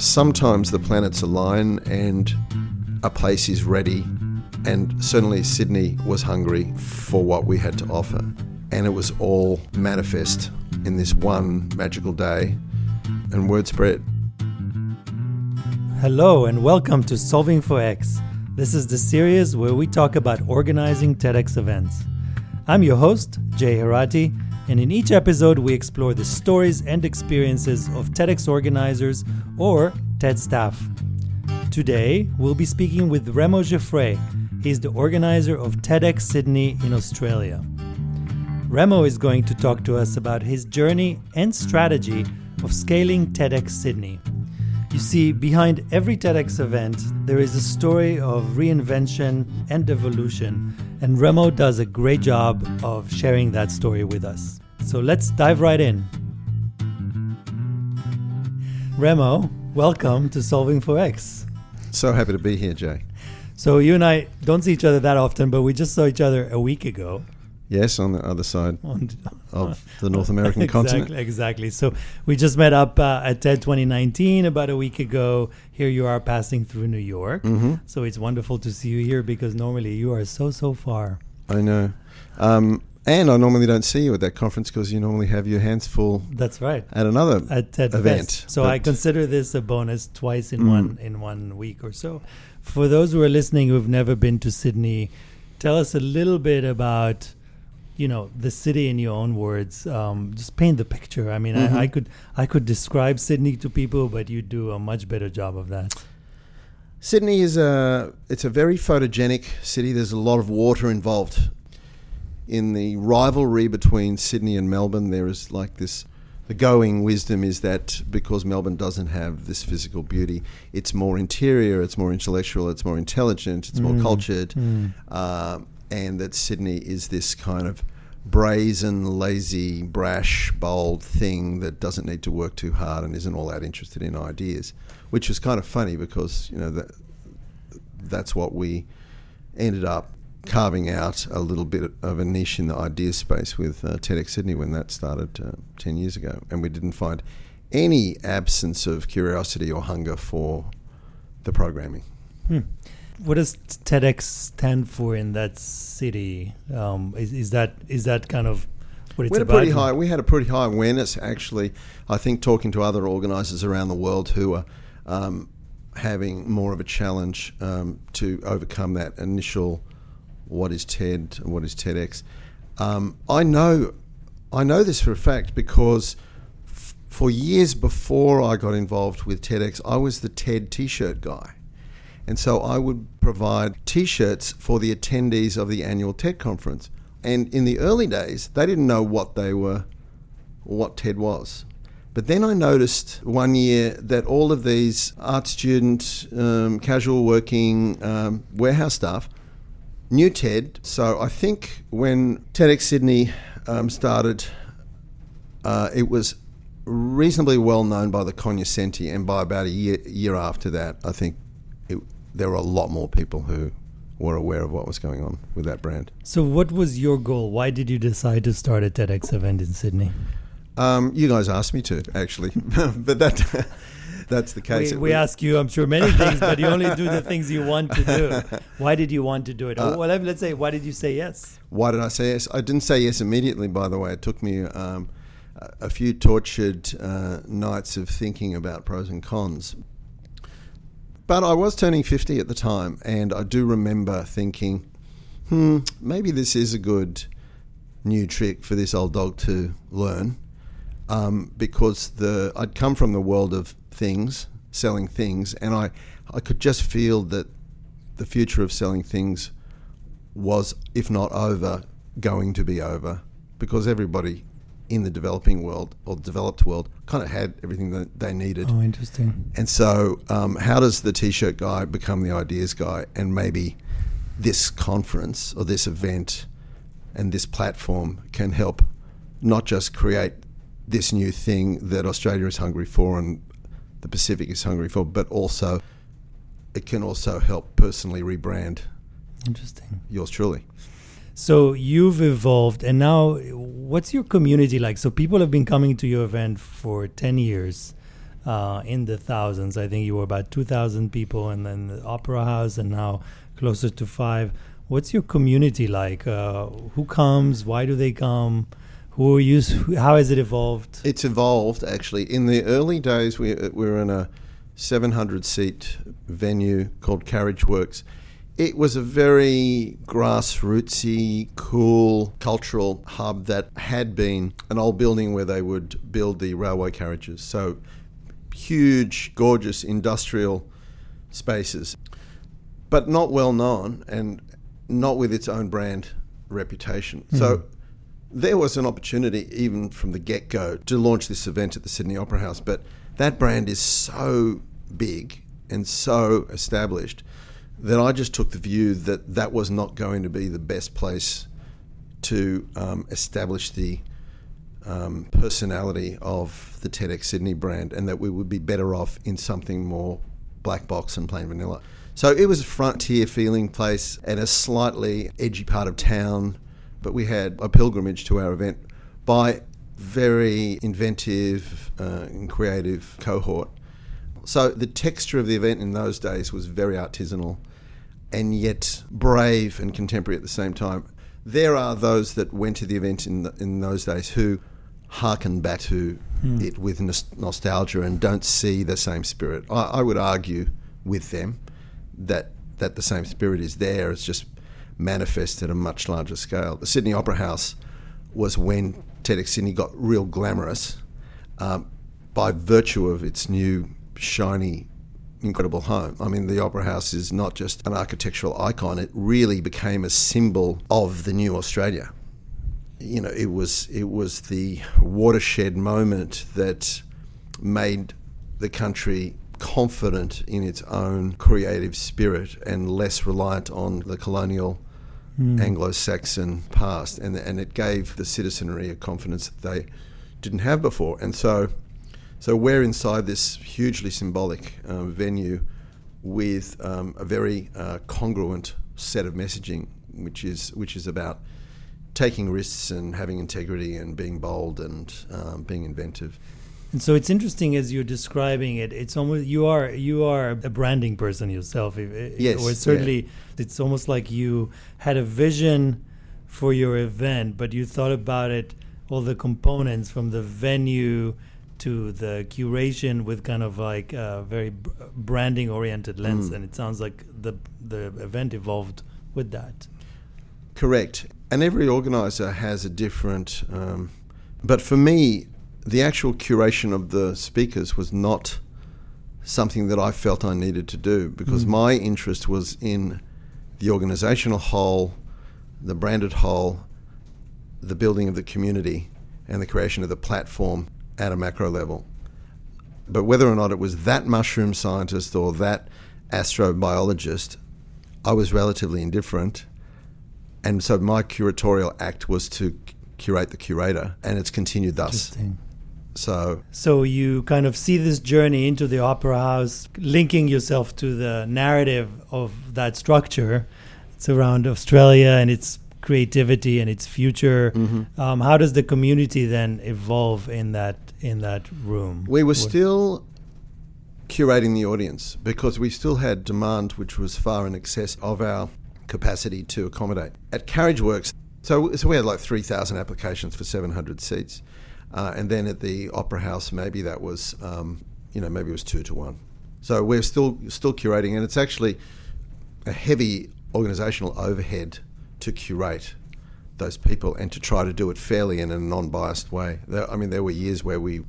sometimes the planets align and a place is ready. And certainly Sydney was hungry for what we had to offer. And it was all manifest in this one magical day. And word spread. Hello, and welcome to Solving for X. This is the series where we talk about organizing TEDx events. I'm your host, Jay Herratti, and in each episode, we explore the stories and experiences of TEDx organizers or TED staff. Today, we'll be speaking with Remo Giuffré. He's the organizer of TEDx Sydney in Australia. Remo is going to talk to us about his journey and strategy of scaling TEDx Sydney. You see, behind every TEDx event, there is a story of reinvention and evolution, and Remo does a great job of sharing that story with us. So let's dive right in. Remo, welcome to Solving for X. So happy to be here, Jay. So you and I don't see each other that often, but we just saw each other a week ago. Yes, on the other side On- of the North American exactly, continent. Exactly. So we just met up uh, at TED 2019 about a week ago. Here you are passing through New York. hmm So it's wonderful to see you here because normally you are so, so far. I know. Um, and I normally don't see you at that conference because you normally have your hands full That's right. at another. At TED Event, Fest. So I consider this a bonus twice in Mm. one in one week or so. For those who are listening who've never been to Sydney, tell us a little bit about you know the city in your own words. Um, just paint the picture. I mean, Mhm. I, I could I could describe Sydney to people, but you do a much better job of that. Sydney is a it's a very photogenic city. There's a lot of water involved in the rivalry between Sydney and Melbourne. There is like this. The going wisdom is that because Melbourne doesn't have this physical beauty, it's more interior, it's more intellectual, it's more intelligent, it's more Mm. cultured, Mm. uh, and that Sydney is this kind of brazen, lazy, brash, bold thing that doesn't need to work too hard and isn't all that interested in ideas, which was kind of funny because you know that that's what we ended up carving out a little bit of a niche in the idea space with uh, TEDx Sydney when that started uh, 10 years ago. And we didn't find any absence of curiosity or hunger for the programming. Hmm. What does TEDx stand for in that city? Um, is, is that is that kind of what it's we had a pretty high. We had a pretty high awareness, actually. I think talking to other organisers around the world who are um, having more of a challenge um, to overcome that initial what is TED, what is TEDx. Um, I know, I know this for a fact because f- for years before I got involved with TEDx, I was the TED T-shirt guy. And so I would provide t shirts for the attendees of the annual TED conference. And in the early days, they didn't know what they were, what TED was. But then I noticed one year that all of these art student, um, casual working um, warehouse staff knew TED. So I think when TEDx Sydney um, started, uh, it was reasonably well known by the cognoscenti, and by about a year, year after that, I think there were a lot more people who were aware of what was going on with that brand. So, what was your goal? Why did you decide to start a TEDx event in Sydney? Um, you guys asked me to actually, but that that's the case. We, we ask you, I'm sure, many things, but you only do the things you want to do. Why did you want to do it? Uh, well, let- let's say, why did you say yes? Why did I say yes? I didn't say yes immediately. By the way, it took me um, a a few tortured uh, nights of thinking about pros and cons. But I was turning 50 at the time, and I do remember thinking, hmm, maybe this is a good new trick for this old dog to learn. Um, because the I'd come from the world of things, selling things, and I, I could just feel that the future of selling things was, if not over, going to be over because everybody in the developing world or developed world kind of had everything that they needed. Oh, interesting. And so, um, how does the t shirt guy become the ideas guy? And maybe this conference or this event and this platform can help not just create this new thing that Australia is hungry for and the Pacific is hungry for, but also it can also help personally rebrand Interesting. yours truly. So you've evolved, and now what's your community like? So people have been coming to your event for 10 years. uh, in the thousands. I think you were about 2,000 people, and then the Opera House, and now closer to five. What's your community like? Uh, who comes? Why do they come? Who are you? How has it evolved? It's evolved actually. In the early days, we, uh, we were in a 700 seat venue called Carriage Works. It was a very grassrootsy, cool cultural hub that had been an old building where they would build the railway carriages. So huge, gorgeous industrial spaces, but not well known and not with its own brand reputation. Mm. So there was an opportunity, even from the get go, to launch this event at the Sydney Opera House. But that brand is so big and so established that I just took the view that that was not going to be the best place to um, establish the um, personality of the TEDx Sydney brand, and that we would be better off in something more black box and plain vanilla. So it was a frontier feeling place and a slightly edgy part of town, but we had a pilgrimage to our event by very inventive uh, and creative cohort. So the texture of the event in those days was very artisanal and yet brave and contemporary at the same time. There are those that went to the event in the, in those days who hearken back to hmm. it with nostalgia and don't see the same spirit. I, I, would argue with them that that the same spirit is there. It's just manifest at a much larger scale. The Sydney Opera House was when TEDx Sydney got real glamorous um, by virtue of its new shiny incredible home. I mean, the Opera House is not just an architectural icon, it really became a symbol of the new Australia you know, it was it was the watershed moment that made the country confident in its own creative spirit and less reliant on the colonial mm. Anglo-Saxon past, and and it gave the citizenry a confidence that they didn't have before, and so. So we're inside this hugely symbolic uh, venue with um, a very uh, congruent set of messaging, which is which is about taking risks and having integrity and being bold and um, being inventive. And so it's interesting as you're describing it. It's almost you are you are a branding person yourself. Yes, or certainly yeah. it's almost like you had a vision for your event, but you thought about it all the components from the venue to the curation with kind of like a very branding oriented lens, mm. and it sounds like the the event evolved with that. Correct. And every organizer has a different. Um, but for me, the actual curation of the speakers was not something that I felt I needed to do because mm. my interest was in the organizational whole, the branded whole, the building of the community, and the creation of the platform at a macro level. But whether or not it was that mushroom scientist or that astrobiologist, I was relatively indifferent and so my curatorial act was to curate the curator, and it's continued thus. So, so you kind of see this journey into the opera house, linking yourself to the narrative of that structure. It's around Australia and its creativity and its future. Mm-hmm. Um, how does the community then evolve in that in that room? We were what? still curating the audience because we still had demand which was far in excess of our capacity to accommodate. At Carriage Works, so, so we had like 3,000 applications for 700 seats. Uh, and then at the Opera House, maybe that was, um, you know, maybe it was two to one. So we're still still curating, and it's actually a heavy organisational overhead to curate those people and to try to do it fairly in a non-biased way. There, I mean, there were years where we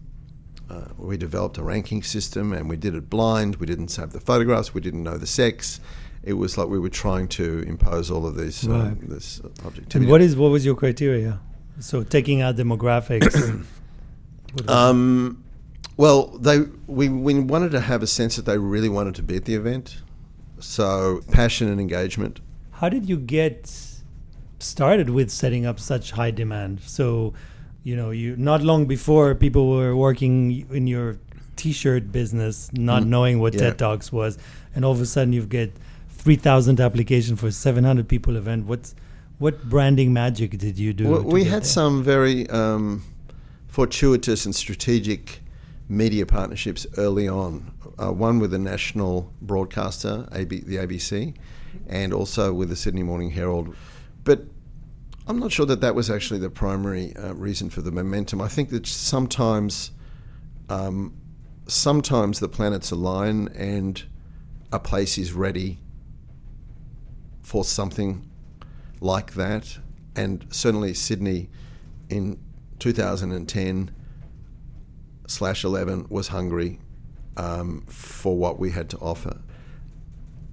uh, we developed a ranking system and we did it blind. We didn't save the photographs. We didn't know the sex it was like we were trying to impose all of these um, right. this objectivity. And what is what was your criteria? So taking out demographics. um, well, they we we wanted to have a sense that they really wanted to be at the event. So passion and engagement. How did you get started with setting up such high demand? So, you know, you not long before people were working in your t-shirt business, not mm. knowing what yeah. TED Talks was, and all of a sudden you get 3,000 application for 700 people event. What's what branding magic did you do? Well, we had there? some very um, fortuitous and strategic media partnerships early on. Uh, one with a national broadcaster, AB, the ABC, and also with the Sydney Morning Herald. But I'm not sure that that was actually the primary uh, reason for the momentum. I think that sometimes, um, sometimes the planets align and a place is ready for something like that. And certainly Sydney in 2010 slash 11 was hungry um, for what we had to offer.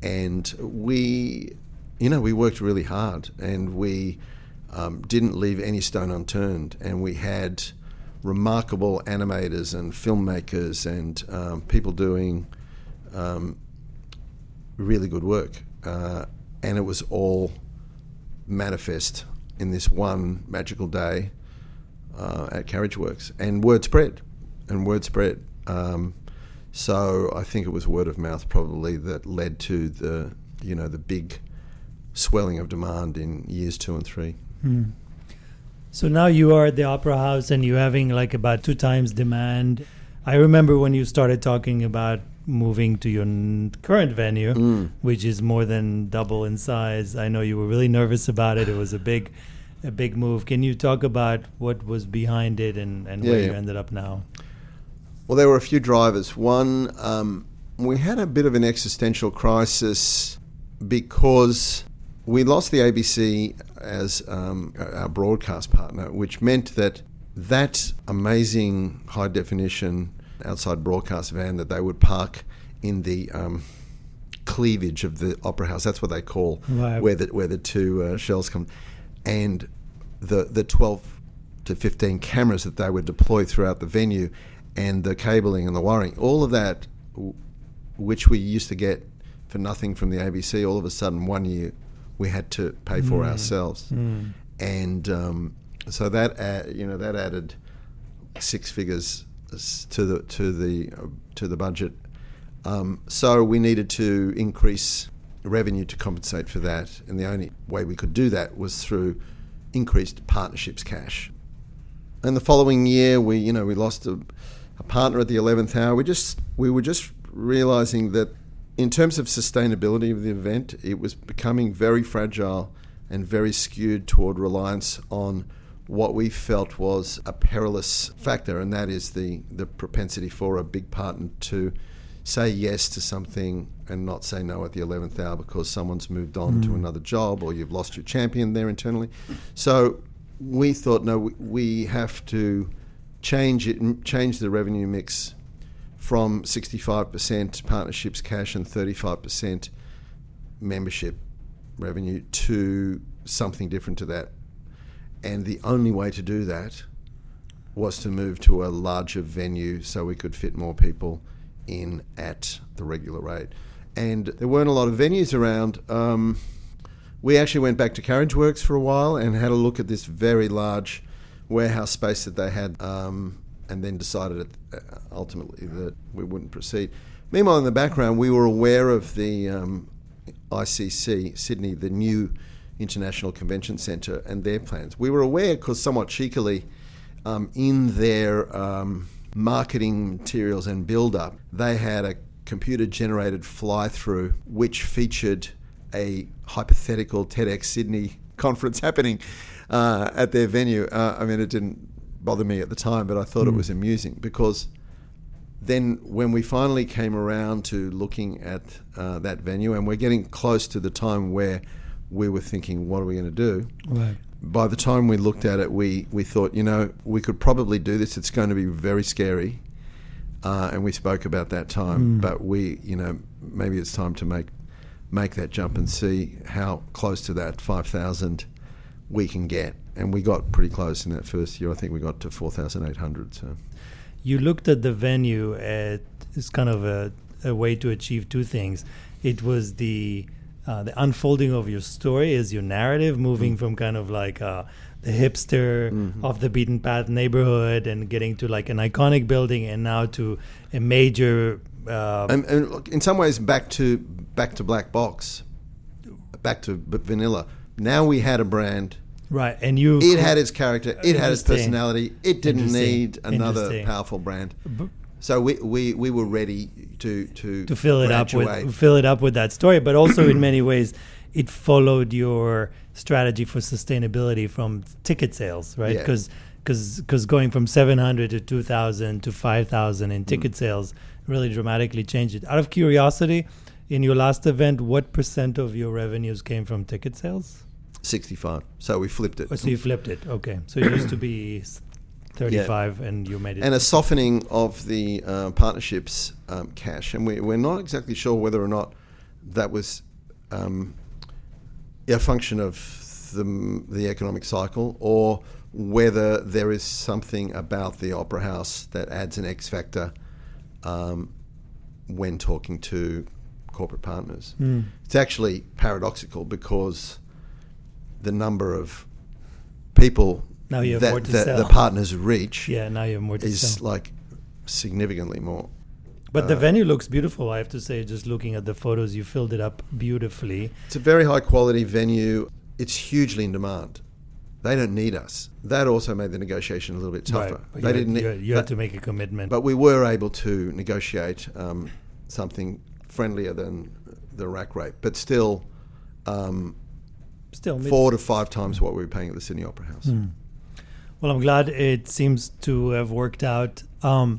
And we, you know, we worked really hard and we um, didn't leave any stone unturned. And we had remarkable animators and filmmakers and um, people doing um, really good work. Uh, and it was all manifest in this one magical day uh, at Carriage Works. And word spread, and word spread. Um, so I think it was word of mouth probably that led to the you know the big swelling of demand in years two and three. Mm. So now you are at the Opera House and you're having like about two times demand. I remember when you started talking about moving to your n- current venue, Mm. which is more than double in size. I know you were really nervous about it. It was a big, a big move. Can you talk about what was behind it and, and Yeah, where yeah. you ended up now? Well, there were a few drivers. One, um, we had a bit of an existential crisis because we lost the ABC as um, our broadcast partner, which meant that that amazing high definition outside broadcast van that they would park in the um, cleavage of the opera house. That's what they call Right. where the where the two uh, shells come, and the the twelve to fifteen cameras that they would deploy throughout the venue, and the cabling and the wiring, all of that, w- which we used to get for nothing from the ABC, all of a sudden one year we had to pay for Mm. ourselves, Mm. and um, so that you know that added six figures to the to the uh, to the budget. Um, so we needed to increase revenue to compensate for that, and the only way we could do that was through increased partnerships cash. And the following year, we you know we lost a, a partner at the eleventh hour. We just we were just realizing that in terms of sustainability of the event, it was becoming very fragile and very skewed toward reliance on what we felt was a perilous factor, and that is the, the propensity for a big partner to say yes to something and not say no at the 11th hour because someone's moved on to hmm. another job or you've lost your champion there internally. So we thought, no, we, we have to change it, change the revenue mix from 65% partnerships cash and 35% membership revenue to something different to that. And the only way to do that was to move to a larger venue so we could fit more people in at the regular rate. And there weren't a lot of venues around. Um, we actually went back to Carriage Works for a while and had a look at this very large warehouse space that they had, um, and then decided uh, ultimately that we wouldn't proceed. Meanwhile, in the background, we were aware of the um, ICC, Sydney, the new International Convention Centre, and their plans. We were aware because somewhat cheekily, um, in their um, marketing materials and build up, they had a computer generated fly through which featured a hypothetical TEDx Sydney conference happening uh, at their venue. Uh, I mean, it didn't bother me at the time, but I thought it was amusing because then when we finally came around to looking at uh, that venue, and we're getting close to the time where we were thinking, what are we going to do? Right. By the time we looked at it, we, we thought, you know, we could probably do this. It's going to be very scary. Uh, and we spoke about that time, Mm. but we, you know, maybe it's time to make make that jump and see how close to that 5,000 we can get. And we got pretty close in that first year. I think we got to 4,800. So. You looked at the venue as kind of a, a way to achieve two things. It was the uh, the unfolding of your story as your narrative, moving from kind of like uh, the hipster Mhm. off the beaten path neighborhood and getting to like an iconic building, and now to a major. Uh, and, and look, in some ways back to back to black box back to vanilla now we had a brand right, and you. it had its character it had its personality it didn't need another powerful brand So we, we, we were ready to to to fill it up with fill it up with that story, but also in many ways, it followed your strategy for sustainability from ticket sales, right? Yeah. Because because going from 700 to 2,000 to 5,000 Mm. in ticket sales really dramatically changed it. Out of curiosity, in your last event, what percent of your revenues came from ticket sales? 65. So we flipped it. Oh, so you flipped it. Okay, so it used to be s- 35, and you made it. and a softening of the uh, partnerships um, cash. And we, we're not exactly sure whether or not that was um, a function of the, the economic cycle or whether there is something about the Opera House that adds an X factor um, when talking to corporate partners. Hmm. It's actually paradoxical because the number of people Now you have that, more to that sell. the partners reach yeah, now you have more to is sell. like significantly more. But the uh, venue looks beautiful, I have to say. Just looking at the photos, you filled it up beautifully. It's a very high quality venue. It's hugely in demand. They don't need us. That also made the negotiation a little bit tougher. Right. They you, didn't. had, you, had, you had to make a commitment. but we were able to negotiate um, something friendlier than the rack rate, but still um, Still, four to five times what we were paying at the Sydney Opera House. Hmm. Well, I'm glad it seems to have worked out. Um,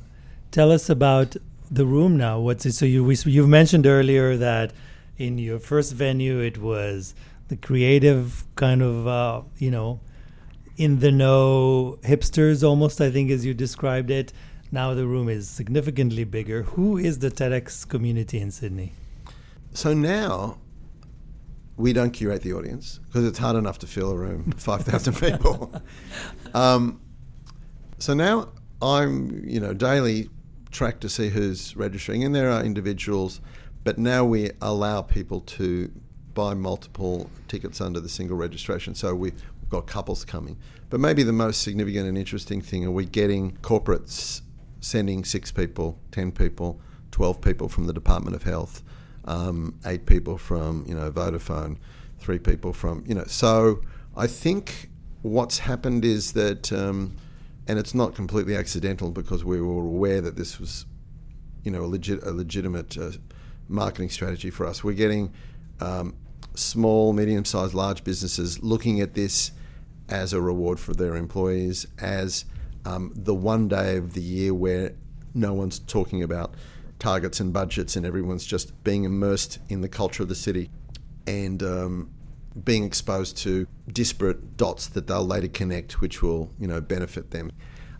tell us about the room now. What's it? So you we, you've mentioned earlier that in your first venue it was the creative kind of uh, you know in the know hipsters almost. I think as you described it. Now the room is significantly bigger. Who is the TEDx community in Sydney? So now we don't curate the audience because it's hard enough to fill a room, 5,000 people. Um, so now I'm, you know, daily track to see who's registering, and there are individuals, but now we allow people to buy multiple tickets under the single registration. So we've got couples coming. But maybe the most significant and interesting thing are we getting corporates sending six people, 10 people, 12 people from the Department of Health, um, eight people from, you know, Vodafone, three people from, you know. So I think what's happened is that, um, and it's not completely accidental because we were aware that this was, you know, a, legit, a legitimate uh, marketing strategy for us. We're getting um, small, medium sized, large businesses looking at this as a reward for their employees, as um, the one day of the year where no one's talking about targets and budgets and everyone's just being immersed in the culture of the city and um, being exposed to disparate dots that they'll later connect, which will you know benefit them.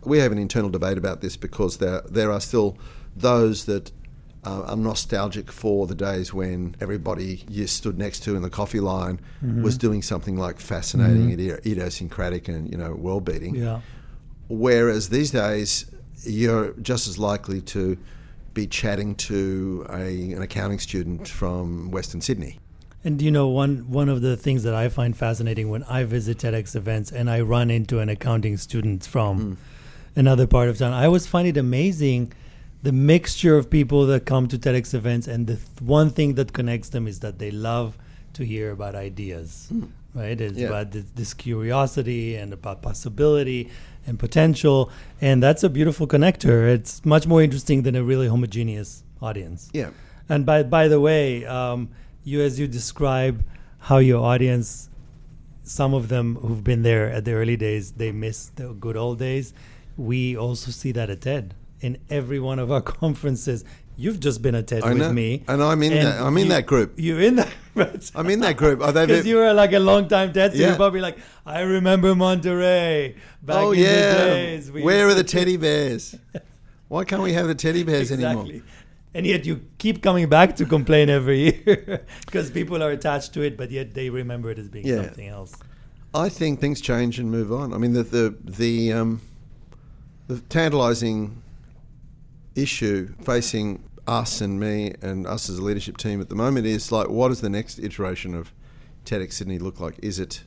We have an internal debate about this because there there are still those that uh, are nostalgic for the days when everybody you stood next to in the coffee line was doing something like fascinating, and idiosyncratic, and you know world beating. Yeah. Whereas these days, you're just as likely to be chatting to a, an accounting student from Western Sydney. And you know, one one of the things that I find fascinating when I visit TEDx events and I run into an accounting student from mm. another part of town, I always find it amazing the mixture of people that come to TEDx events, and the th- one thing that connects them is that they love to hear about ideas. Mm. Right? It's Yeah. about this, this curiosity and about possibility and potential, and that's a beautiful connector. It's much more interesting than a really homogeneous audience. Yeah. And by by the way, um, you as you describe how your audience, some of them who've been there at the early days, they miss the good old days. We also see that at TED in every one of our conferences. You've just been at TED I with me, And I'm in that- I'm in you- that group. You're in that. Right? I'm in that group. Because you were like a long time TED, so Yeah. you're probably like, I remember Monterey back oh in yeah. the days. Where are the teddy bears? Why can't we have the teddy bears anymore? And yet you keep coming back to complain every year because people are attached to it, but yet they remember it as being Yeah. something else. I think things change and move on. I mean, the the the, um, the tantalising issue facing us and me and us as a leadership team at the moment is like, what does the next iteration of TEDx Sydney look like? Is it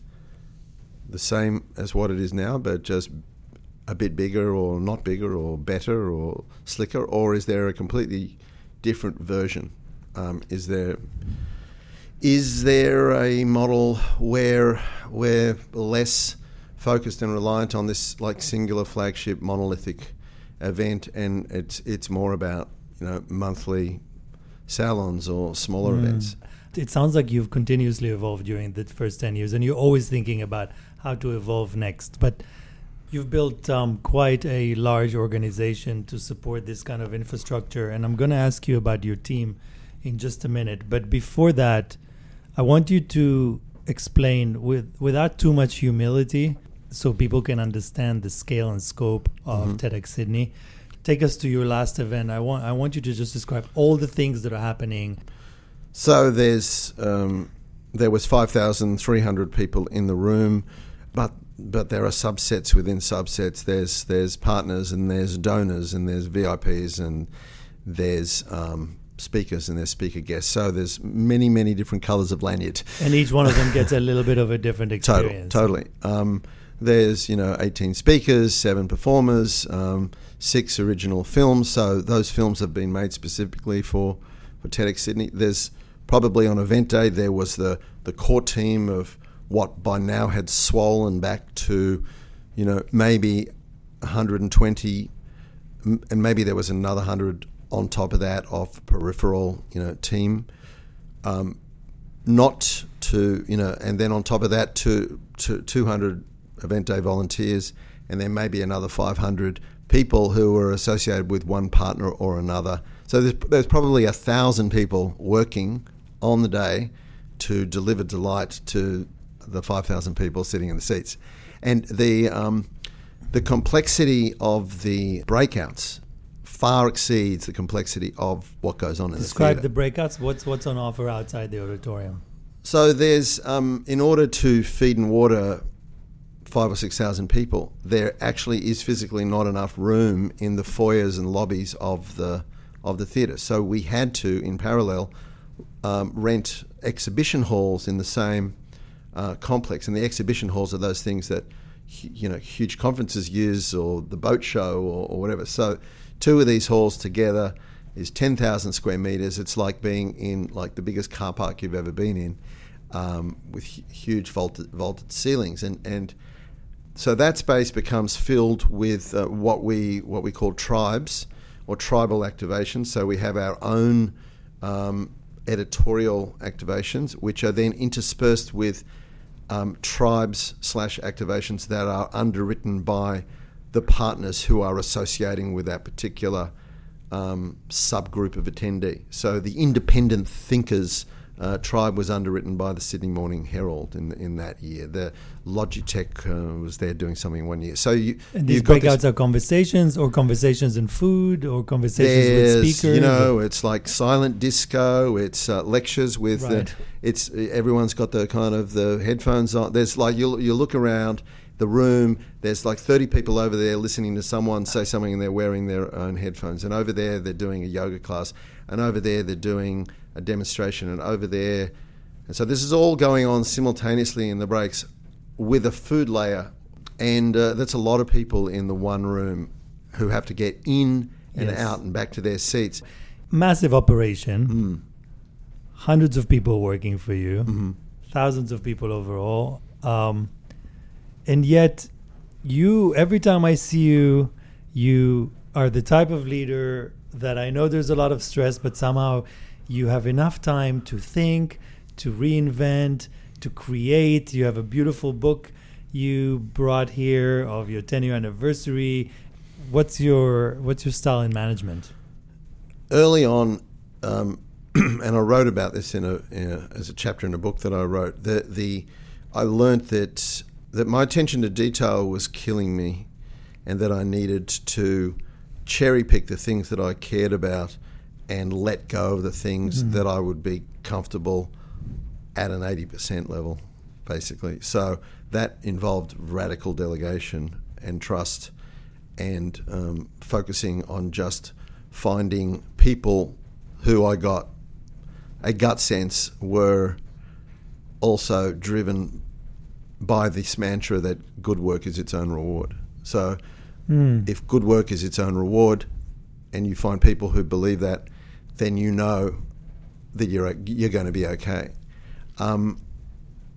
the same as what it is now, but just a bit bigger or not bigger or better or slicker, or is there a completely different version? Um, is there is there a model where we're less focused and reliant on this like singular flagship monolithic event, and it's it's more about you know monthly salons or smaller events. It sounds like you've continuously evolved during the first 10 years and you're always thinking about how to evolve next. But you've built um, quite a large organization to support this kind of infrastructure. And I'm going to ask you about your team in just a minute. But before that, I want you to explain with without too much humility so people can understand the scale and scope of Mhm. TEDx Sydney. Take us to your last event. I want I want you to just describe all the things that are happening So there's um, there was five thousand three hundred people in the room, but but there are subsets within subsets. There's there's partners and there's donors and there's VIPs and there's um, speakers and there's speaker guests. So there's many many different colours of lanyard. and each one of them gets a little bit of a different Total, experience. totally. Um, there's you know 18 speakers, seven performers, um, six original films. So those films have been made specifically for for TEDx Sydney. There's probably on event day there was the the core team of what by now had swollen back to you know maybe 120 and maybe there was another 100 on top of that of peripheral you know team um, not to you know and then on top of that to, to 200 event day volunteers and then maybe another 500 people who are associated with one partner or another so there's, there's probably a thousand people working on the day to deliver delight to the 5,000 people sitting in the seats and the um, the complexity of the breakouts far exceeds the complexity of what goes on in Describe the Describe the breakouts. What's what's on offer outside the auditorium? So there's, um, in order to feed and water five or six thousand people, there actually is physically not enough room in the foyers and lobbies of the of the theatre. So we had to, in parallel, um, rent exhibition halls in the same uh, complex, and the exhibition halls are those things that you know huge conferences use, or the boat show, or, or whatever. So two of these halls together is ten thousand square meters. It's like being in like the biggest car park you've ever been in, um, with huge vaulted, vaulted ceilings, and and so that space becomes filled with uh, what we what we call tribes or tribal activations. So we have our own um, editorial activations, which are then interspersed with um, tribes slash activations that are underwritten by the partners who are associating with that particular um, subgroup of attendee. So the independent thinkers uh, tribe was underwritten by the Sydney Morning Herald in in that year. The Logitech uh, was there doing something one year. So you And these you've got breakouts are conversations or conversations in food or conversations with speakers. you know, it's like silent disco. It's uh, lectures with. Right. Uh, it's everyone's got the kind of the headphones on. There's like you you look around the room. There's like 30 people over there listening to someone say something, and they're wearing their own headphones. And over there, they're doing a yoga class, and over there, they're doing a demonstration, and over there, and so this is all going on simultaneously in the breaks with a food layer, and uh, that's a lot of people in the one room who have to get in and Yes. out and back to their seats. massive operation, Mm. hundreds of people working for you, Mhm. thousands of people overall, um, and yet you every time I see you, you are the type of leader that I know there's a lot of stress, but somehow you have enough time to think, to reinvent, to create. You have a beautiful book you brought here of your 10 year anniversary. What's your what's your style in management? early on, um, and I wrote about this in a, in a as a chapter in a book that I wrote. The the I learnt that that my attention to detail was killing me, and that I needed to cherry pick the things that I cared about and let go of the things Mhm. that I would be comfortable at an eighty percent level, basically. So that involved radical delegation and trust, and um, focusing on just finding people who I got a gut sense were also driven by this mantra that good work is its own reward. So Mm. if good work is its own reward and you find people who believe that, then you know that you're, you're going to be okay. Um,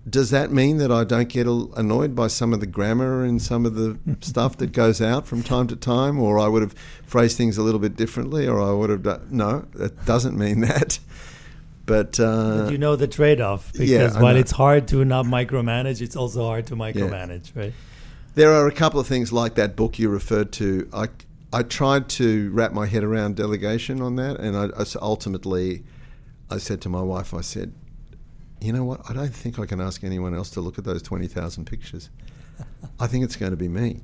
does that mean that I don't get annoyed by some of the grammar and some of the stuff that goes out from time to time, or I would have phrased things a little bit differently, or I would have done? No, that doesn't mean that. But, uh, But you know the trade-off because yeah, while it's hard to not micromanage, it's also hard to micromanage, right? There are a couple of things like that book you referred to. I, I tried to wrap my head around delegation on that, and I, I ultimately, I said to my wife, I said, you know what? I don't think I can ask anyone else to look at those twenty thousand pictures. I think it's going to be me.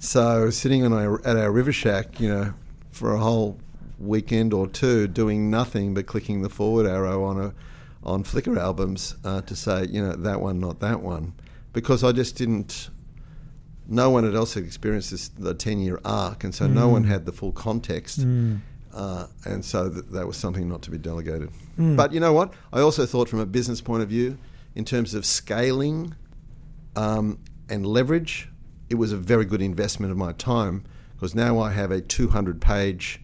So sitting on our, at our river shack, you know, for a whole weekend or two, doing nothing but clicking the forward arrow on a on Flickr albums uh, to say, you know, that one, not that one, because I just didn't. No one else had experienced this the ten year arc, and so no one had the full context. Mm. Uh, and so th- that was something not to be delegated. Mm. But you know what? I also thought from a business point of view, in terms of scaling um, and leverage, it was a very good investment of my time because now I have a 200 page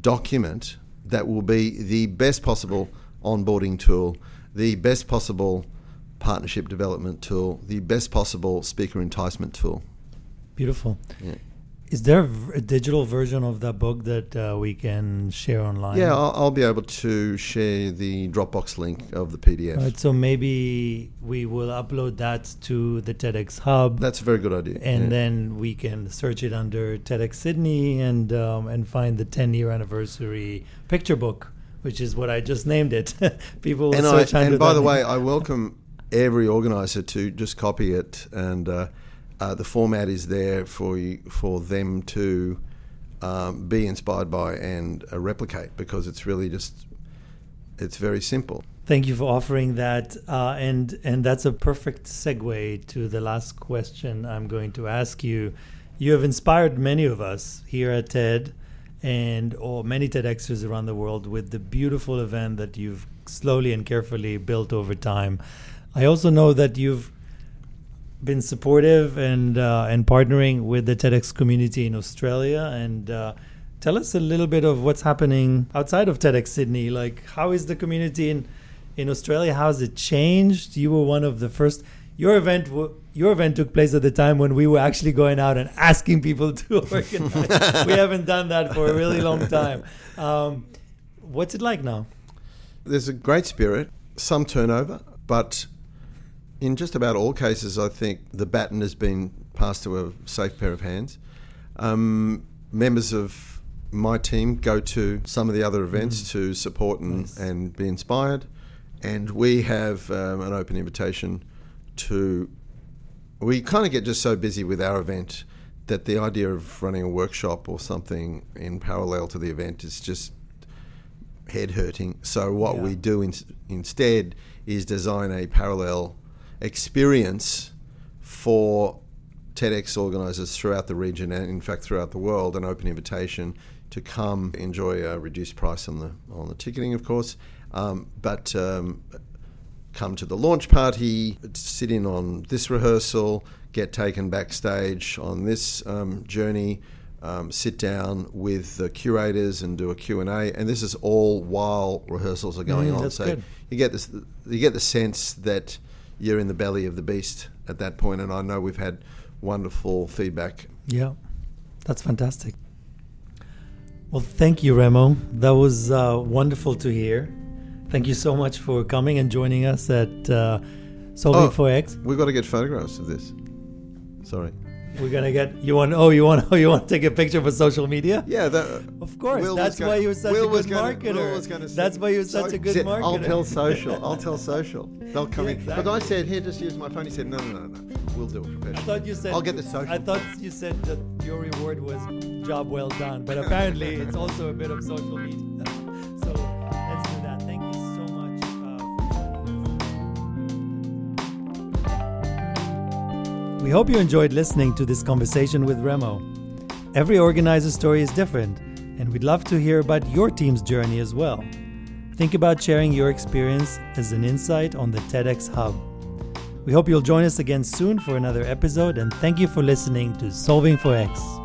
document that will be the best possible onboarding tool, the best possible partnership development tool, the best possible speaker enticement tool. Beautiful. Yeah. Is there a digital version of that book that uh, we can share online? Yeah, I'll, I'll be able to share the Dropbox link of the PDF. Right, so maybe we will upload that to the TEDx Hub, That's a very good idea. and yeah. then we can search it under TEDx Sydney and um, and find the 10 year anniversary picture book, which is what I just named it. People will and, I, under and by the name. way, I welcome every organizer to just copy it, and uh, uh, the format is there for you, for them to um, be inspired by and uh, replicate because it's really just it's very simple. Thank you for offering that, uh, and and that's a perfect segue to the last question I'm going to ask you. You have inspired many of us here at TED, and or many TEDxers around the world with the beautiful event that you've slowly and carefully built over time. I also know that you've been supportive and uh, and partnering with the TEDx community in Australia. And uh, tell us a little bit of what's happening outside of TEDx Sydney. Like, how is the community in in Australia? How has it changed? You were one of the first. Your event, w- your event took place at the time when we were actually going out and asking people to organize. we haven't done that for a really long time. Um, what's it like now? There's a great spirit, some turnover, but in just about all cases, I think the baton has been passed to a safe pair of hands. Um, members of my team go to some of the other events to support and, Nice. and be inspired, and we have um, an open invitation to. We kind of get just so busy with our event that the idea of running a workshop or something in parallel to the event is just head hurting. So what Yeah. we do in, instead is design a parallel experience for TEDx organisers throughout the region and in fact throughout the world, an open invitation to come enjoy a reduced price on the on the ticketing, of course, um, but um, come to the launch party, sit in on this rehearsal, get taken backstage on this um, journey, um, sit down with the curators and do a Q&A. And this is all while rehearsals are going Mm, on. so good. you get this, you get the sense that you're in the belly of the beast at that point. And I know we've had wonderful feedback. Yeah, that's fantastic. Well, thank you, Remo. That was uh, wonderful to hear. Thank you so much for coming and joining us at uh, Solving Oh. for X. We've got to get photographs of this. Sorry. We're gonna get you want. Oh, you want. Oh, you want to take a picture for social media? Yeah, that, Of course. Will that's why you're such Will a good gonna- marketer. Gonna that's why you're such So- a good said, marketer. I'll tell social. I'll tell social. They'll come Yeah, in. exactly. But I said, here, just use my phone. He said, no, no, no, no. We'll do it professionally. I thought you said. I'll get the social. I thought you said that your reward was job well done, but apparently it's also a bit of social media. We hope you enjoyed listening to this conversation with Remo. Every organizer's story is different, and we'd love to hear about your team's journey as well. Think about sharing your experience as an insight on the TEDx Hub. We hope you'll join us again soon for another episode, and thank you for listening to Solving for X.